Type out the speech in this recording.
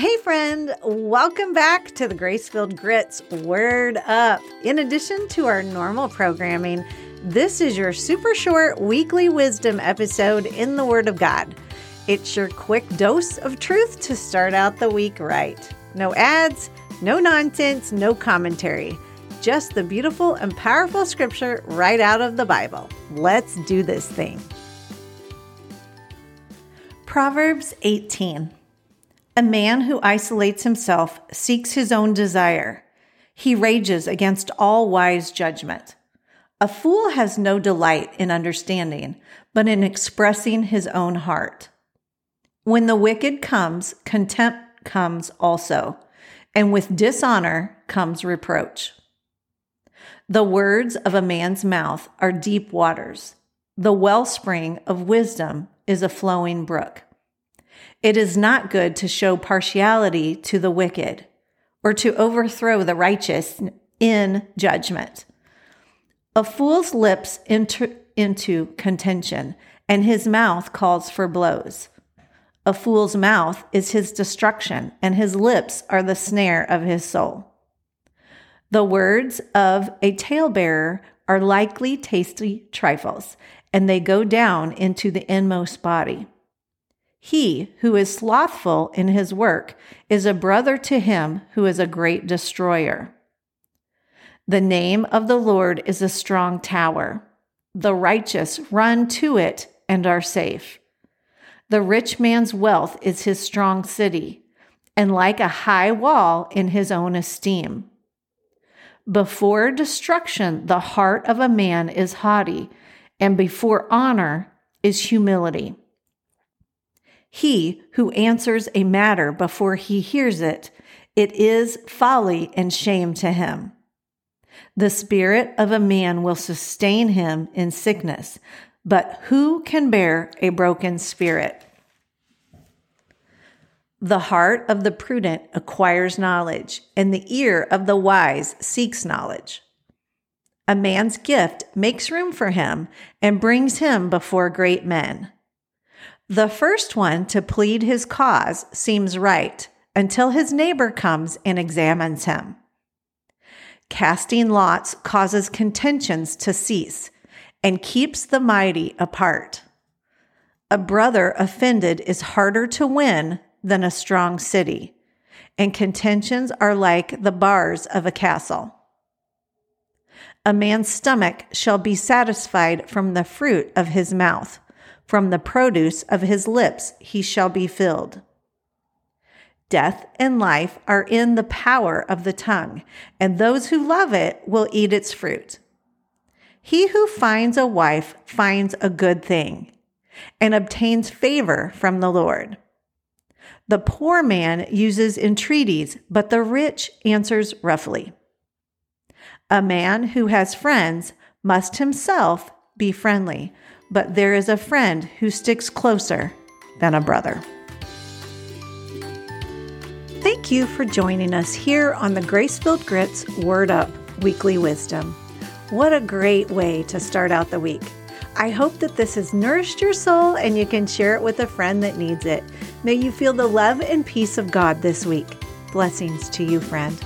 Hey, friend, welcome back to the Grace-Filled Grit's Word Up. In addition to our normal programming, this is your super short weekly wisdom episode in the Word of God. It's your quick dose of truth to start out the week right. No ads, no nonsense, no commentary. Just the beautiful and powerful scripture right out of the Bible. Let's do this thing. Proverbs 18. A man who isolates himself seeks his own desire. He rages against all wise judgment. A fool has no delight in understanding, but in expressing his own heart. When the wicked comes, contempt comes also, and with dishonor comes reproach. The words of a man's mouth are deep waters. The wellspring of wisdom is a flowing brook. It is not good to show partiality to the wicked or to overthrow the righteous in judgment. A fool's lips enter into contention, and his mouth calls for blows. A fool's mouth is his destruction, and his lips are the snare of his soul. The words of a talebearer are likely tasty trifles, and they go down into the inmost body. He who is slothful in his work is a brother to him who is a great destroyer. The name of the Lord is a strong tower. The righteous run to it and are safe. The rich man's wealth is his strong city, and like a high wall in his own esteem. Before destruction, the heart of a man is haughty, and before honor is humility. He who answers a matter before he hears it, it is folly and shame to him. The spirit of a man will sustain him in sickness, but who can bear a broken spirit? The heart of the prudent acquires knowledge, and the ear of the wise seeks knowledge. A man's gift makes room for him and brings him before great men. The first one to plead his cause seems right until his neighbor comes and examines him. Casting lots causes contentions to cease and keeps the mighty apart. A brother offended is harder to win than a strong city, and contentions are like the bars of a castle. A man's stomach shall be satisfied from the fruit of his mouth from the produce of his lips he shall be filled. Death and life are in the power of the tongue, and those who love it will eat its fruit. He who finds a wife finds a good thing and obtains favor from the Lord. The poor man uses entreaties, but the rich answers roughly. A man who has friends must himself be friendly, but there is a friend who sticks closer than a brother. Thank you for joining us here on the Grace-Filled Grit's Word Up Weekly Wisdom. What a great way to start out the week. I hope that this has nourished your soul and you can share it with a friend that needs it. May you feel the love and peace of God this week. Blessings to you, friend.